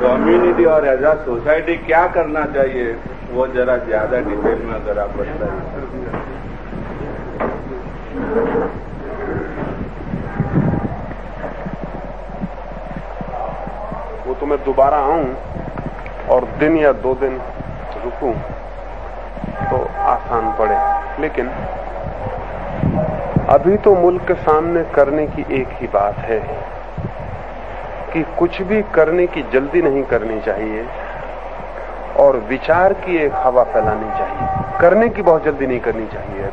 Community और as आ society क्या करना चाहिए? वो जरा ज़्यादा डिटेल में अगर आप बताइए वो तो मैं दोबारा आऊँ और दिन या दो दिन रुकूं तो आसान पड़े। लेकिन अभी तो मुल्क के सामने करने की एक ही बात है। कि कुछ भी करने की जल्दी नहीं करनी चाहिए और विचार की एक हवा फैलानी चाहिए। करने की बहुत जल्दी नहीं करनी चाहिए।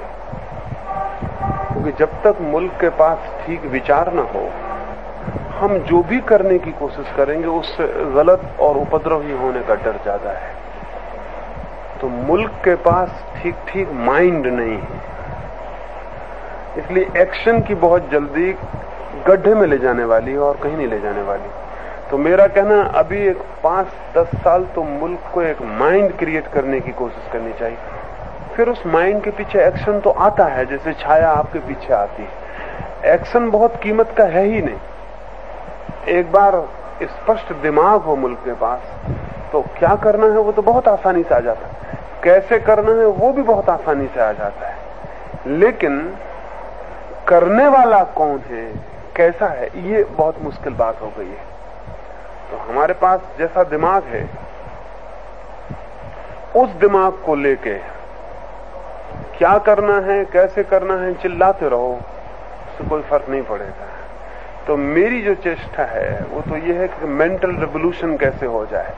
क्योंकि जब तक मुल्क के पास ठीक विचार न हो, हम जो भी करने की कोशिश करेंगे उससे गलत और उपद्रव होने का डर ज़्यादा है। तो मुल्क के पास ठीक ठीक माइंड नहीं है। इसलिए एक्शन की बहुत जल्दी गड्ढे में ले जाने वाली है और कहीं नहीं ले जाने वाली। तो मेरा कहना, अभी एक पाँच, दस साल तो मुल्क को एक माइंड क्रिएट करने की कोशिश करनी चाहिए। फिर उस माइंड के पीछे एक्शन तो आता है, जैसे छाया आपके पीछे आती है। एक्शन बहुत कीमत का है ही नहीं। एक बार स्पष्ट दिमाग हो मुल्क के पास तो क्या करना है वो तो बहुत आसानी से आ जाता है। कैसे करना है वो भी बहुत आसानी से आ जाता है। लेकिन करने वाला कौन है? कैसा है? ये बहुत मुश्किल बात हो गई है। तो हमारे पास जैसा दिमाग है, उस दिमाग को लेके क्या करना है, कैसे करना है, चिल्लाते रहो, उससे कोई फ़र्क नहीं पड़ेगा। तो मेरी जो चेष्टा है, वो तो ये है कि मेंटल रेवोल्यूशन कैसे हो जाए।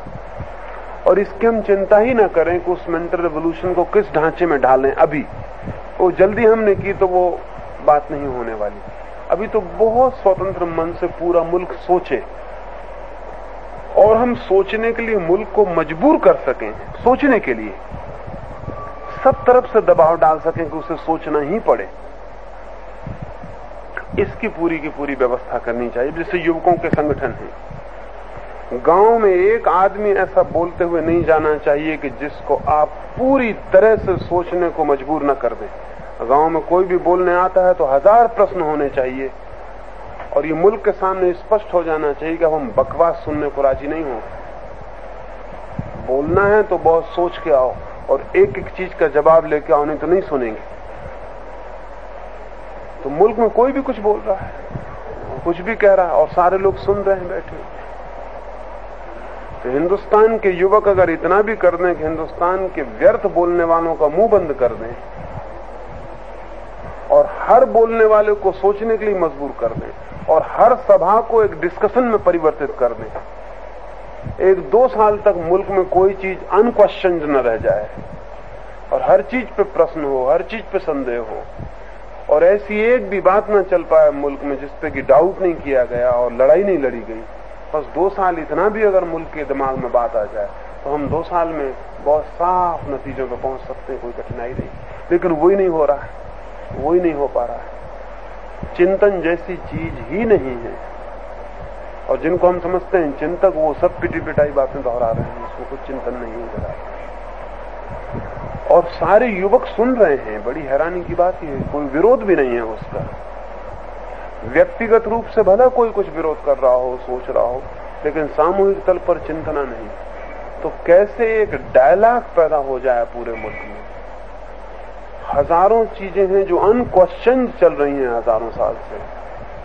और इसकी हम चिंता ही ना करें कि उस मेंटल रेवोल्यूशन को किस ढांचे में डालें अभी। वो जल्दी हमने की तो वो बात नहीं होने वाली। अभी तो बहुत स्वतंत्र मन से पूरा मुल्क सोचे। और हम सोचने के लिए मुल्क को मजबूर कर सकें, सोचने के लिए। सब तरफ़ से दबाव डाल सकें कि उसे सोचना ही पड़े। इसकी पूरी की पूरी व्यवस्था करनी चाहिए जैसे युवकों के संगठन है। गाँव में एक आदमी ऐसा बोलते हुए नहीं जाना चाहिए कि जिसको आप पूरी तरह से सोचने को मजबूर न कर दें। गाँव में कोई भी बोलने आता है तो हज़ार प्रश्न होने चाहिए। और ये मुल्क के सामने स्पष्ट हो जाना चाहिए कि अब हम बकवास सुनने को राज़ी नहीं हो। बोलना है तो बहुत सोच के आओ और एक एक चीज़ का जवाब लेके आओ, नहीं तो नहीं सुनेंगे। तो मुल्क में कोई भी कुछ बोल रहा है, कुछ भी कह रहा है और सारे लोग सुन रहे हैं बैठे तो हिंदुस्तान के युवक अगर इतना भी कर दें कि हिंदुस्तान के व्यर्थ बोलने वालों का मुँह बंद कर दें हर बोलने वाले को सोचने के लिए मजबूर कर दें और हर सभा को एक डिस्कशन में परिवर्तित कर दें। एक दो साल तक मुल्क में कोई चीज़ अनक्वेश्चन न रह जाए और हर चीज़ पे प्रश्न हो, हर चीज़ पे संदेह हो। और ऐसी एक भी बात न चल पाए मुल्क में जिसपे कि डाउट नहीं किया गया और लड़ाई नहीं लड़ी गई। बस दो साल इतना भी अगर मुल्क के दिमाग में बात आ जाए तो हम दो साल में बहुत साफ़ नतीजों पर पहुँच सकते हैं, कोई कठिनाई नहीं। लेकिन वही नहीं हो रहा है। वही नहीं हो पा रहा है। चिंतन जैसी चीज़ ही नहीं है। और जिनको हम समझते हैं चिंतक, वो सब पिटी पिटाई बातें दोहरा रहे हैं, उसमें कुछ चिंतन नहीं हो रहा और सारे युवक सुन रहे हैं, बड़ी हैरानी की बात यह है, कोई विरोध भी नहीं है उसका। व्यक्तिगत रूप से भला कोई कुछ विरोध कर रहा हो, सोच रहा हो, लेकिन सामूहिक तल पर चिंतना नहीं। तो कैसे एक डायलॉग पैदा हो जाए पूरे मुल्क में? हज़ारों चीज़ें हैं जो अनक्वेश्चन चल रही हैं हज़ारों साल से,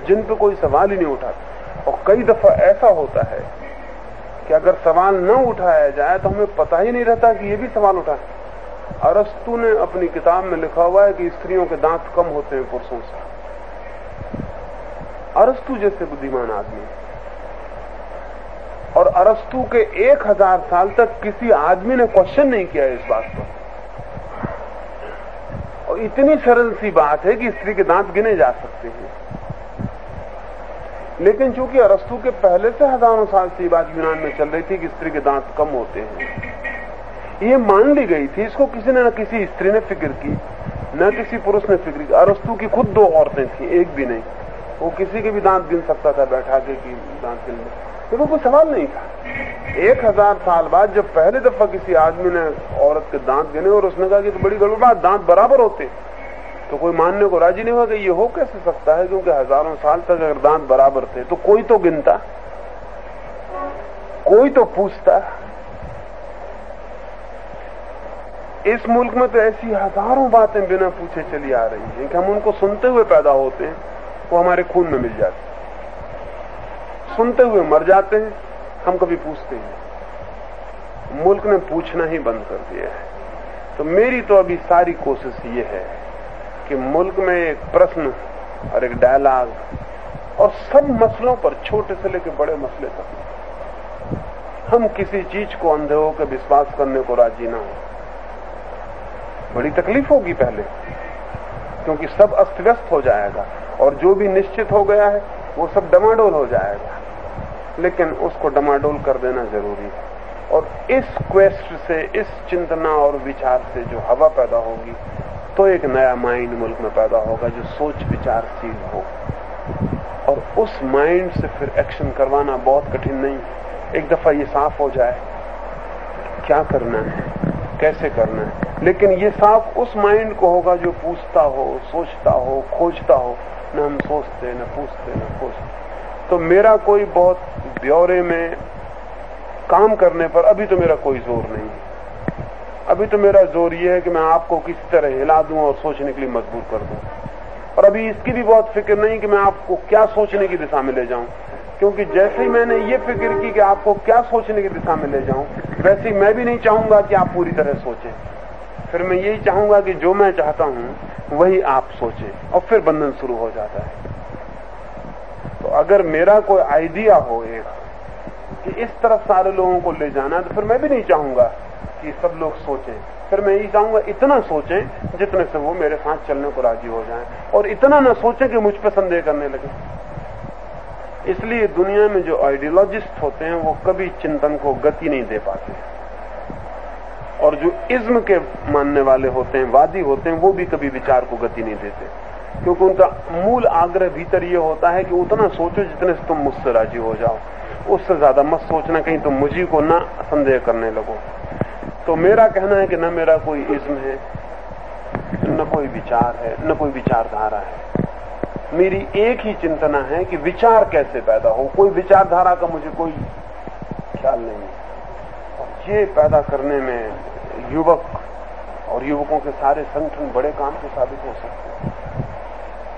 जिन पे कोई सवाल ही नहीं उठाता और कई दफ़ा ऐसा होता है कि अगर सवाल न उठाया जाए तो हमें पता ही नहीं रहता कि ये भी सवाल उठा अरस्तु ने अपनी किताब में लिखा हुआ है कि स्त्रियों के दांत कम होते हैं पुरुषों से। अरस्तु जैसे बुद्धिमान आदमी। और अरस्तु के एक हज़ार साल तक किसी आदमी ने क्वेश्चन नहीं किया इस बात पर। और इतनी सरल सी बात है कि स्त्री के दांत गिने जा सकते हैं। लेकिन चूँकि अरस्तु के पहले से हज़ारों साल से बात यूनान में चल रही थी कि स्त्री के दांत कम होते हैं। ये मान ली गई थी, इसको किसी ने न किसी स्त्री ने फ़िक्र की, न किसी पुरुष ने फ़िक्र की। अरस्तु की खुद दो औरतें थी, एक भी नहीं। वो किसी के भी दांत गिन सकता था, बैठा के दांत गिन देखो कोई सवाल नहीं था। एक हज़ार साल बाद जब पहले दफ़ा किसी आदमी ने औरत के दांत गिने और उसने कहा कि तो बड़ी गड़बड़ बात, दांत बराबर होते तो कोई मानने को राज़ी नहीं हुआ कि ये हो कैसे सकता है, क्योंकि हज़ारों साल तक अगर दांत बराबर थे तो कोई तो गिनता, कोई तो पूछता। इस मुल्क में तो ऐसी हज़ारों बातें बिना पूछे चली आ रही हैं कि हम उनको सुनते हुए पैदा होते हैं, वो हमारे खून में मिल जाती सुनते हुए मर जाते हैं, हम कभी पूछते हैं मुल्क ने पूछना ही बंद कर दिया है। तो मेरी तो अभी सारी कोशिश ये है कि मुल्क में एक प्रश्न, और एक डायलॉग और सब मसलों पर छोटे से लेकर बड़े मसले तक। हम किसी चीज़ को अंधे होकर विश्वास करने को राज़ी ना हो। बड़ी तकलीफ़ होगी पहले, क्योंकि सब अस्त व्यस्त हो जाएगा, और जो भी निश्चित हो गया है, वो सब डमाडोल हो जाएगा। लेकिन उसको डमाडोल कर देना ज़रूरी है। और इस क्वेस्ट से, इस चिंतना और विचार से जो हवा पैदा होगी तो एक नया माइंड मुल्क में पैदा होगा जो सोच विचारशील हो। और उस माइंड से फिर एक्शन करवाना बहुत कठिन नहीं एक दफ़ा ये साफ़ हो जाए, क्या करना है, कैसे करना है? लेकिन ये साफ़ उस माइंड को होगा जो पूछता हो, सोचता हो, खोजता हो, न हम सोचते, न पूछते, न खोजते। तो मेरा कोई बहुत ब्यौरे में काम करने पर अभी तो मेरा कोई ज़ोर नहीं है। अभी तो मेरा ज़ोर यह है कि मैं आपको किसी तरह हिला दूँ और सोचने के लिए मजबूर कर दूँ। और अभी इसकी भी बहुत फ़िक्र नहीं कि मैं आपको क्या सोचने की दिशा में ले जाऊँ। क्योंकि जैसे ही मैंने ये फ़िक्र की कि आपको क्या सोचने की दिशा में ले जाऊँ, वैसे ही मैं भी नहीं चाहूँगा कि आप पूरी तरह सोचें। फिर मैं यही चाहूँगा कि जो मैं चाहता हूँ, वही आप सोचें। और फिर बंधन शुरू हो जाता है। अगर मेरा कोई आइडिया हो एक, कि इस तरफ़ सारे लोगों को ले जाना है तो फिर मैं भी नहीं चाहूँगा कि सब लोग सोचें। फिर मैं यही चाहूँगा, इतना सोचें, जितने से वो मेरे साथ चलने को राज़ी हो जाएँ, और इतना न सोचें कि मुझ पर संदेह करने लगे। इसलिए दुनिया में जो आइडियोलॉजिस्ट होते हैं, वो कभी चिंतन को गति नहीं दे पाते। और जो इज्म के मानने वाले होते हैं, वादी होते हैं, वो भी कभी विचार को गति नहीं देते। क्योंकि उनका मूल आग्रह भीतर ये होता है कि उतना सोचो जितने से तुम मुझसे राज़ी हो जाओ। उससे ज़्यादा मत सोचना, कहीं तुम मुझी को ना संदेह करने लगो। तो मेरा कहना है कि न मेरा कोई इज्म है, न कोई विचार है, न कोई विचारधारा है। मेरी एक ही चिंतना है कि विचार कैसे पैदा हो। कोई विचारधारा का मुझे कोई ख्याल नहीं और ये पैदा करने में युवक और युवकों के सारे संगठन बड़े काम के साबित हो सकते हैं।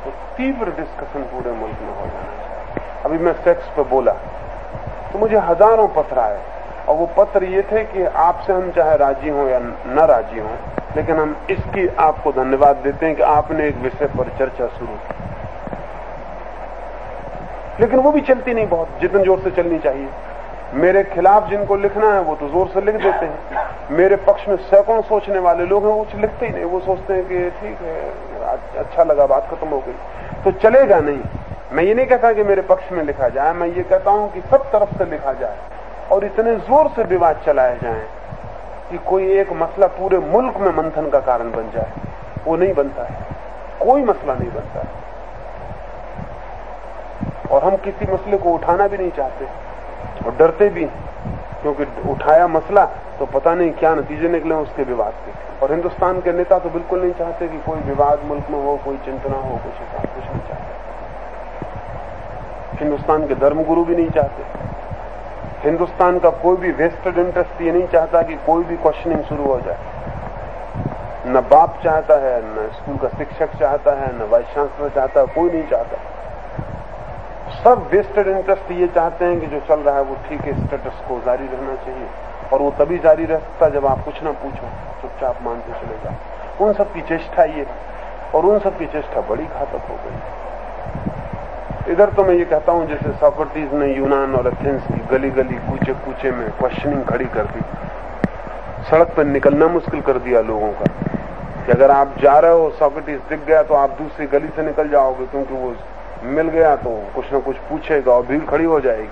तो तीव्र डिस्कशन पूरे मुल्क में हो जाना चाहिए। अभी मैं सेक्स पे बोला तो मुझे हज़ारों पत्र आए। और वो पत्र ये थे कि आपसे हम चाहे राज़ी हों या न राज़ी हों, लेकिन हम इसकी आपको धन्यवाद देते हैं कि आपने एक विषय पर चर्चा शुरू की। लेकिन वो भी चलती नहीं बहुत, जितने ज़ोर से चलनी चाहिए। मेरे खिलाफ जिनको लिखना है, वो तो ज़ोर से लिख देते हैं। मेरे पक्ष में सैकड़ों सोचने वाले लोग हैं, वो कुछ लिखते ही नहीं। वो सोचते हैं कि ठीक है अच्छा लगा, बात खत्म हो गई। तो चलेगा नहीं। मैं ये नहीं कहता कि मेरे पक्ष में लिखा जाए, मैं ये कहता हूँ कि सब तरफ़ से लिखा जाए और इतने ज़ोर से विवाद चलाए जाए कि कोई एक मसला पूरे मुल्क में मंथन का कारण बन जाए। वो नहीं बनता है। कोई मसला नहीं बनता है। और हम किसी मसले को उठाना भी नहीं चाहते। और डरते भी क्योंकि उठाया मसला तो पता नहीं क्या नतीजे निकले उसके विवाद के। और हिंदुस्तान के नेता तो बिल्कुल नहीं चाहते कि कोई विवाद मुल्क में हो, कोई चिंतना हो, कुछ हिसाब कुछ नहीं चाहते। हिंदुस्तान के धर्मगुरु भी नहीं चाहते। हिंदुस्तान का कोई भी वेस्टेड इंटरेस्ट ये नहीं चाहता कि कोई भी क्वेश्चनिंग शुरू हो जाए। न बाप चाहता है, न स्कूल का शिक्षक चाहता है, न वाइस चांसलर चाहता है, कोई नहीं चाहता। सब वेस्टेड इंटरेस्ट ये चाहते हैं कि जो चल रहा है वो ठीक है स्टेटस को जारी रहना चाहिए। और वो तभी जारी रह सकता जब आप कुछ ना पूछो, चुपचाप मानते चले जाओ। उन सब की चेष्टा ये और उन सब की चेष्टा बड़ी घातक हो गई। इधर तो मैं ये कहता हूँ, जैसे सॉक्रेटिस ने यूनान और एथेंस की गली गली कूचे कूचे में क्वेश्चनिंग खड़ी कर दी। सड़क पर निकलना मुश्किल कर दिया लोगों का। कि अगर आप जा रहे हो सॉक्रेटिस दिख गया तो आप दूसरी गली से निकल जाओगे, क्योंकि वो मिल गया तो कुछ ना कुछ पूछेगा और भीड़ खड़ी हो जाएगी।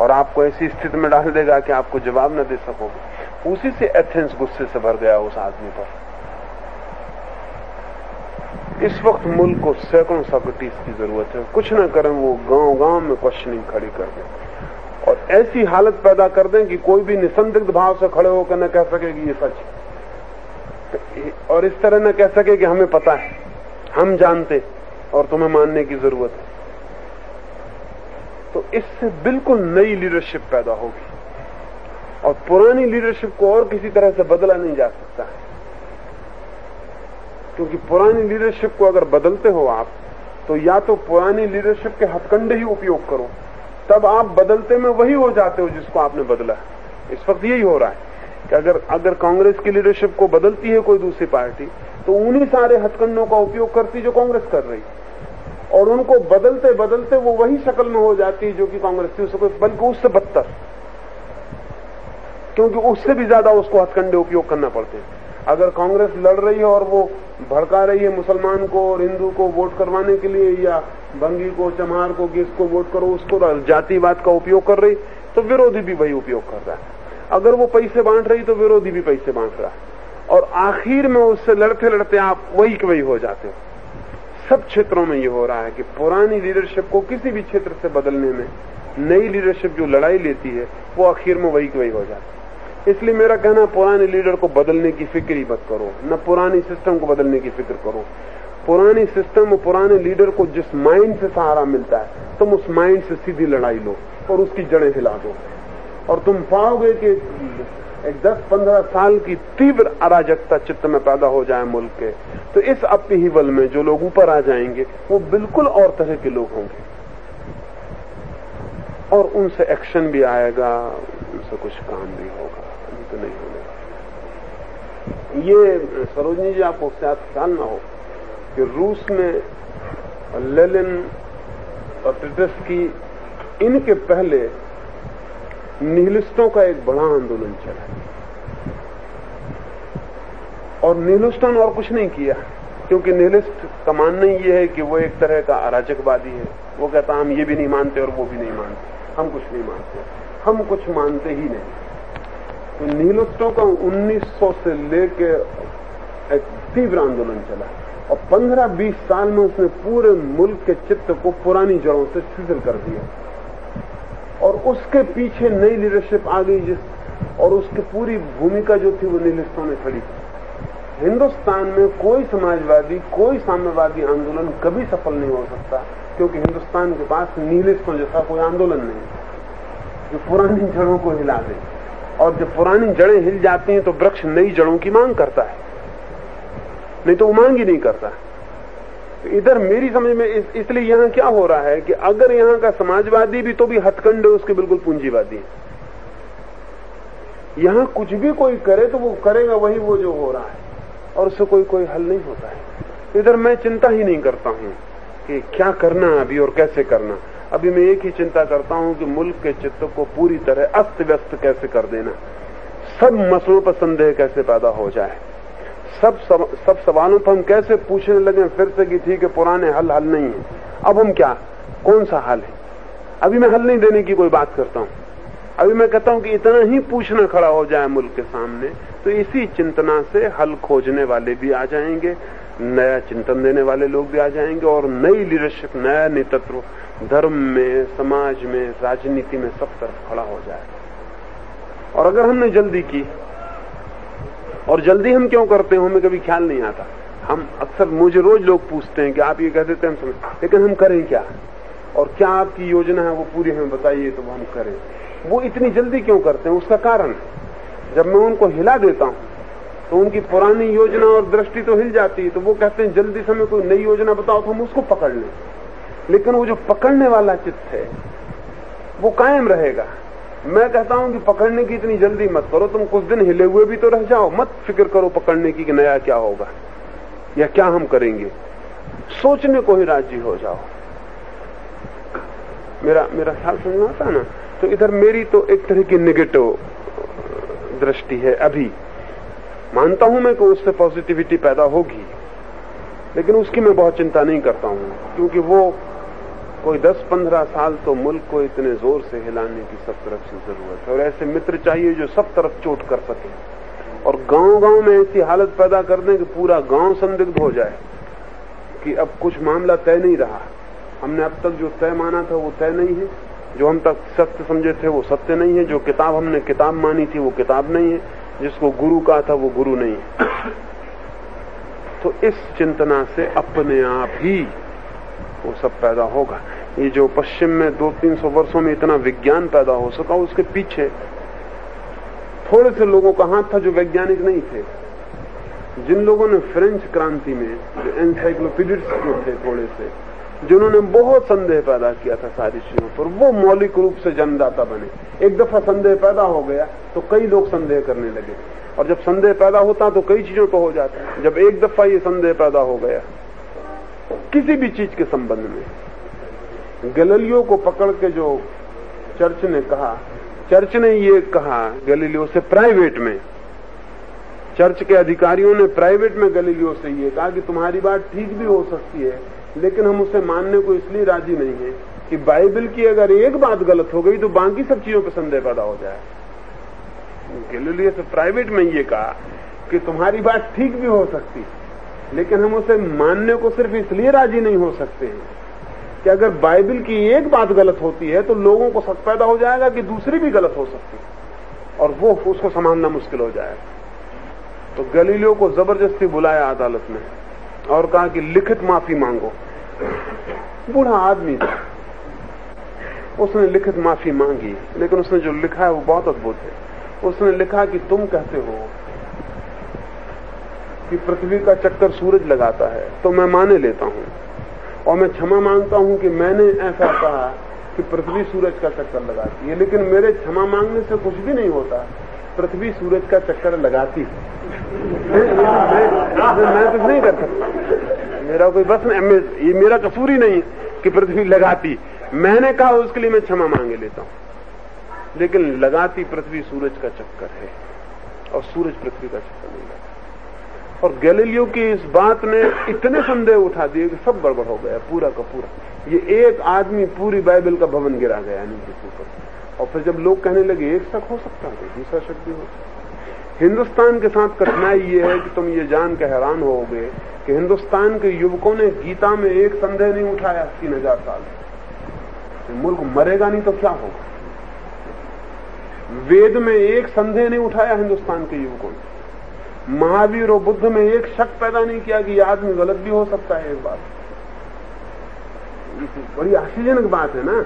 और आपको ऐसी स्थिति में डाल देगा कि आपको जवाब न दे सकोगे। उसी से एथेंस गुस्से से भर गया उस आदमी पर। इस वक्त मुल्क को सैकड़ों सॉक्रेटिस की ज़रूरत है। कुछ ना करें, वो गाँव गाँव में क्वेश्चनिंग खड़ी कर दें। और ऐसी हालत पैदा कर दें कि कोई भी निसंदिग्ध भाव से खड़े होकर न कह सके कि ये सच और इस तरह न कह सके कि हमें पता है। हम जानते और तुम्हें मानने की ज़रूरत है। तो इससे बिल्कुल नई लीडरशिप पैदा होगी। और पुरानी लीडरशिप को और किसी तरह से बदला नहीं जा सकता है। क्योंकि पुरानी लीडरशिप को अगर बदलते हो आप तो या तो पुरानी लीडरशिप के हथकंडे ही उपयोग करो। तब आप बदलते में वही हो जाते हो जिसको आपने बदला इस वक्त यही हो रहा है कि अगर अगर कांग्रेस की लीडरशिप को बदलती है कोई दूसरी पार्टी तो उन्हीं सारे हथकंडों का उपयोग करती जो कांग्रेस कर रही। और उनको बदलते बदलते वो वही शक्ल में हो जाती है जो कि कांग्रेस थी उसको बल्कि उससे बदतर। क्योंकि उससे भी ज़्यादा उसको हथकंडे उपयोग करना पड़ते हैं। अगर कांग्रेस लड़ रही है और वो भड़का रही है मुसलमान को और हिंदू को वोट करवाने के लिए, या बंगी को, चमार को किसको वोट करो, उसको जातिवाद का उपयोग कर रही तो विरोधी भी वही उपयोग कर रहा है। अगर वो पैसे बांट रही तो विरोधी भी पैसे बांट रहा है। और आखिर में उससे लड़ते लड़ते आप वही के वही हो जाते हो। सब क्षेत्रों में ये हो रहा है कि पुरानी लीडरशिप को किसी भी क्षेत्र से बदलने में नई लीडरशिप जो लड़ाई लेती है, वो आखिर में वही के वही हो जाती है। इसलिए मेरा कहना पुराने लीडर को बदलने की फ़िक्र ही मत करो। न पुरानी सिस्टम को बदलने की फ़िक्र करो। पुरानी सिस्टम और पुराने लीडर को जिस माइंड से सहारा मिलता है, तुम उस माइंड से सीधी लड़ाई लो और उसकी जड़ें हिला दो। और तुम पाओगे कि एक दस पंद्रह साल की तीव्र अराजकता चित्त में पैदा हो जाए मुल्क के तो इस अपीवल में जो लोग ऊपर आ जाएँगे, वो बिल्कुल और तरह के लोग होंगे। और उनसे एक्शन भी आएगा, उनसे कुछ काम भी होगा तो नहीं होने ये, सरोजनी जी आपको शायद ख्याल ना हो कि रूस में लेलिन और की, इनके पहले निहिलिस्टों का एक बड़ा आंदोलन चला। और निहलिस्टों ने और कुछ नहीं किया, क्योंकि निहलिस्ट का मानना ये है कि वो एक तरह का अराजकवादी है। वो कहता, हम ये भी नहीं मानते और वो भी नहीं मानते। हम कुछ नहीं मानते। हम कुछ मानते ही नहीं। तो नीलोत्सव का 1900 से लेके एक तीव्र आंदोलन चला। और 15-20 साल में उसने पूरे मुल्क के चित्त को पुरानी जड़ों से शिथिल कर दिया। और उसके पीछे नई लीडरशिप आ गई जिस और उसकी पूरी भूमिका जो थी वो नीलिस्तों ने खड़ी हिंदुस्तान में कोई समाजवादी, कोई साम्यवादी आंदोलन कभी सफल नहीं हो सकता, क्योंकि हिंदुस्तान के पास नीलिस्तों जैसा कोई आंदोलन नहीं जो पुरानी जड़ों को हिला दे। और जब पुरानी जड़ें हिल जाती हैं तो वृक्ष नई जड़ों की मांग करता है। नहीं तो वो मांग ही नहीं करता। तो इधर मेरी समझ में इस, इसलिए यहाँ क्या हो रहा है कि अगर यहाँ का समाजवादी भी तो भी हथकंडे उसके बिल्कुल पूंजीवादी है। यहाँ कुछ भी कोई करे तो वो करेगा वही वो जो हो रहा है। और उससे कोई कोई हल नहीं होता है। इधर मैं चिंता ही नहीं करता हूँ कि क्या करना अभी और कैसे करना। अभी मैं एक ही चिंता करता हूँ कि मुल्क के चित्त को पूरी तरह अस्त व्यस्त कैसे कर देना। सब मसलों पर संदेह कैसे पैदा हो जाए। सब सब, सब सवालों पर हम कैसे पूछने लगे फिर से कि ठीक है पुराने हल हल नहीं है। अब हम क्या? कौन सा हल है? अभी मैं हल नहीं देने की कोई बात करता हूँ। अभी मैं कहता हूँ कि इतना ही पूछना खड़ा हो जाए मुल्क के सामने तो इसी चिंतना से हल खोजने वाले भी आ जाएँगे नया चिंतन देने वाले लोग भी आ जाएँगे और नई लीडरशिप नया नेतृत्व धर्म में समाज में राजनीति में सब तरफ़ खड़ा हो जाए। और अगर हमने जल्दी की और जल्दी हम क्यों करते हैं? हमें कभी ख्याल नहीं आता। हम अक्सर मुझे रोज लोग पूछते हैं कि आप ये कह देते हैं हम समझ लेकिन हम करें क्या? और क्या आपकी योजना है? वो पूरी हमें बताइए तो हम करें। वो इतनी जल्दी क्यों करते हैं? उसका कारण? जब मैं उनको हिला देता हूँ तो उनकी पुरानी योजना और दृष्टि तो हिल जाती है तो वो कहते हैं, जल्दी से हमें कोई नई योजना बताओ तो हम उसको पकड़ लें। लेकिन वो जो पकड़ने वाला चित्त है, वो कायम रहेगा। मैं कहता हूँ कि पकड़ने की इतनी जल्दी मत करो, तुम कुछ दिन हिले हुए भी तो रह जाओ, मत फ़िक्र करो पकड़ने की कि नया क्या होगा, या क्या हम करेंगे। सोचने को ही राज़ी हो जाओ। मेरा मेरा ख्याल समझ आता ना? तो इधर मेरी तो एक तरह की निगेटिव दृष्टि है अभी। मानता हूँ मैं कि उससे पॉजिटिविटी पैदा होगी, लेकिन उसकी मैं बहुत चिंता नहीं करता हूँ, क्योंकि वो कोई 10-15 साल तो मुल्क को इतने ज़ोर से हिलाने की सब तरफ़ से ज़रूरत है। और ऐसे मित्र चाहिए जो सब तरफ़ चोट कर सके। और गांव-गांव में ऐसी हालत पैदा कर दें कि पूरा गाँव संदिग्ध हो जाए कि अब कुछ मामला तय नहीं रहा। हमने अब तक जो तय माना था वो तय नहीं है। जो हम तक सत्य समझे थे वो सत्य नहीं है। जो किताब हमने किताब मानी थी वो किताब नहीं है। जिसको गुरु कहा था वो गुरु नहीं है। तो इस चिंतना से अपने आप ही वो सब पैदा होगा। ये जो पश्चिम में दो तीन सौ वर्षो में इतना विज्ञान पैदा हो सका, उसके पीछे थोड़े से लोगों का हाथ था जो वैज्ञानिक नहीं थे। जिन लोगों ने फ्रेंच क्रांति में, जो एनसाइक्लोपीडिस्ट जो थे थोड़े से, जिन्होंने बहुत संदेह पैदा किया था सारी चीज़ों पर, वो मौलिक रूप से जन्मदाता बने। एक दफ़ा संदेह पैदा हो गया तो कई लोग संदेह करने लगे। और जब संदेह पैदा होता तो कई चीज़ों तो हो जाता। जब एक दफ़ा ये संदेह पैदा हो गया किसी भी चीज़ के संबंध में। गलिलियो को पकड़ के जो चर्च ने कहा, चर्च ने ये कहा गलीलियो से प्राइवेट में। चर्च के अधिकारियों ने प्राइवेट में गलीलियो से ये कहा कि तुम्हारी बात ठीक भी हो सकती है, लेकिन हम उसे मानने को इसलिए राज़ी नहीं है कि बाइबल की अगर एक बात गलत हो गई तो बाकी सब चीज़ों पर संदेह पैदा हो जाए। गलीलियो से प्राइवेट में ये कहा कि तुम्हारी बात ठीक भी हो सकती लेकिन हम उसे मानने को सिर्फ़ इसलिए राज़ी नहीं हो सकते कि अगर बाइबल की एक बात गलत होती है तो लोगों को शक पैदा हो जाएगा कि दूसरी भी गलत हो सकती है। और वो उसको संभालना मुश्किल हो जाएगा तो गलीलियो को ज़बरदस्ती बुलाया अदालत में और कहा कि लिखित माफ़ी मांगो। बूढ़ा आदमी था उसने लिखित माफ़ी मांगी, लेकिन उसने जो लिखा है वो बहुत अद्भुत है। उसने लिखा कि तुम कहते हो कि पृथ्वी का चक्कर सूरज लगाता है तो मैं माने लेता हूँ। और मैं क्षमा माँगता हूँ कि मैंने ऐसा कहा कि पृथ्वी सूरज का चक्कर लगाती है। लेकिन मेरे क्षमा मांगने से कुछ भी नहीं होता। पृथ्वी सूरज का चक्कर लगाती मैं, मैं कुछ नहीं कर सकता। मेरा कोई बस नहीं ये मेरा कसूर ही नहीं कि पृथ्वी लगाती। मैंने कहा उसके लिए मैं क्षमा मांगे लेता हूँ। लेकिन लगाती पृथ्वी सूरज का चक्कर है और सूरज पृथ्वी का चक्कर नहीं लगाता। और गैलीलियो की इस बात ने इतने संदेह उठा दिए कि सब गड़बड़ हो गया, पूरा का पूरा। ये एक आदमी पूरी बाइबल का भवन गिरा गया नीचे के ऊपर। और फिर जब लोग कहने लगे, एक शक हो सकता है, दूसरा शक भी हो सकता हिंदुस्तान के साथ कठिनाई ये है कि तुम ये जान के हैरान होगे कि हिंदुस्तान के युवकों ने गीता में एक संदेह नहीं उठाया, तीन हज़ार साल। मुल्क मरेगा नहीं तो क्या होगा? वेद में एक संदेह नहीं उठाया हिंदुस्तान के युवकों ने। महावीर और बुद्ध में एक शक पैदा नहीं किया कि आदमी गलत भी हो सकता है, एक बात। बड़ी आश्चर्यजनक बात है ना?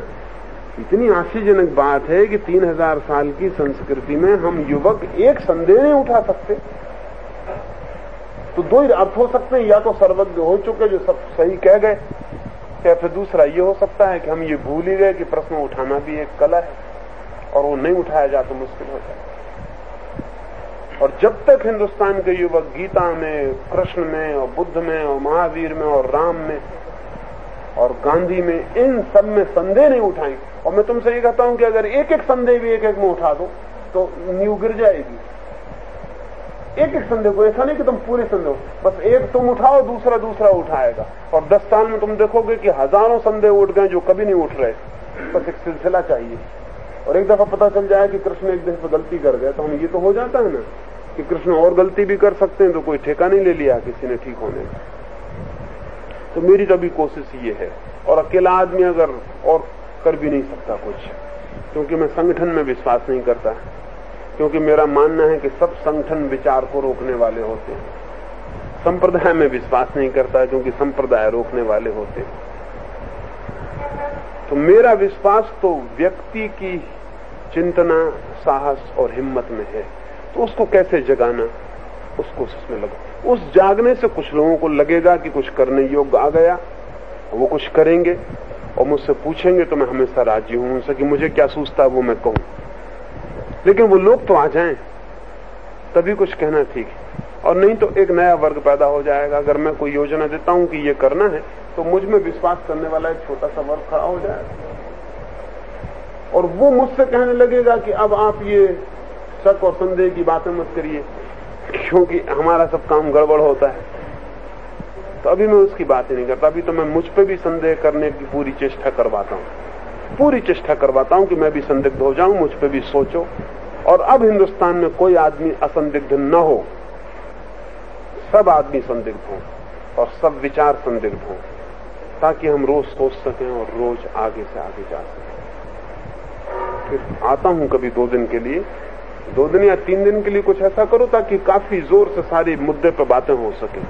इतनी आश्चर्यजनक बात है कि तीन हज़ार साल की संस्कृति में हम युवक एक संदेह नहीं उठा सकते। तो दो ही अर्थ हो सकते हैं, या तो सर्वज्ञ हो चुके जो सब सही कह गए, या फिर दूसरा ये हो सकता है कि हम ये भूल ही गए कि प्रश्न उठाना भी एक कला है, और वो नहीं उठाया जाए तो मुश्किल हो जाए और जब तक हिंदुस्तान के युवक गीता में, कृष्ण में, और बुद्ध में, और महावीर में, और राम में, और गांधी में, इन सब में संदेह नहीं उठाएँगे और मैं तुमसे ये कहता हूँ कि अगर एक एक संदेह भी एक एक में उठा दो तो नींव गिर जाएगी। एक एक संदेह को, ऐसा नहीं कि तुम पूरे संदेह बस एक तुम उठाओ, दूसरा दूसरा उठाएगा। और दस साल में तुम देखोगे कि हज़ारों संदेह उठ गए जो कभी नहीं उठ रहे। बस एक सिलसिला चाहिए। और एक दफ़ा पता चल जाए कि कृष्ण एक दफे गलती कर गए तो हम ये तो हो जाता है ना कि कृष्ण और गलती भी कर सकते हैं तो कोई ठेका नहीं ले लिया किसी ने ठीक होने। का तो मेरी तो अभी कोशिश ये है, और अकेला आदमी अगर और कर भी नहीं सकता कुछ, क्योंकि मैं संगठन में विश्वास नहीं करता, क्योंकि मेरा मानना है कि सब संगठन विचार को रोकने वाले होते हैं। संप्रदाय में विश्वास नहीं करता, क्योंकि संप्रदाय रोकने वाले होते हैं। तो मेरा विश्वास तो व्यक्ति की चिंतना, साहस और हिम्मत में है। तो उसको कैसे जगाना? उसको में लगो। उस जागने से कुछ लोगों को लगेगा कि कुछ करने योग्य आ गया। वो कुछ करेंगे और मुझसे पूछेंगे तो मैं हमेशा राज़ी हूँ उनसे कि मुझे क्या सूझता है वो मैं कहूँ। लेकिन वो लोग तो आ जाएँ। तभी कुछ कहना ठीक है। और नहीं तो एक नया वर्ग पैदा हो जाएगा। अगर मैं कोई योजना देता हूँ कि ये करना है तो मुझमें विश्वास करने वाला एक छोटा सा वर्ग खड़ा हो जाएगा। और वो मुझसे कहने लगेगा कि अब आप ये शक और संदेह की बातें मत करिए, क्योंकि हमारा सब काम गड़बड़ होता है। तो अभी मैं उसकी बात ही नहीं करता। अभी तो मैं मुझ पर भी संदेह करने की पूरी चेष्टा करवाता हूँ। पूरी चेष्टा करवाता हूँ कि मैं भी संदिग्ध हो जाऊँ, मुझ पर भी सोचो। और अब हिंदुस्तान में कोई आदमी असंदिग्ध न हो। सब आदमी संदिग्ध हों और सब विचार संदिग्ध हों, ताकि हम रोज सोच सकें और रोज आगे से आगे जा सकें। फिर आता हूँ कभी दो दिन के लिए। दो दिन या तीन दिन के लिए कुछ ऐसा करो ताकि काफ़ी ज़ोर से सारी मुद्दे पर बातें हो सके।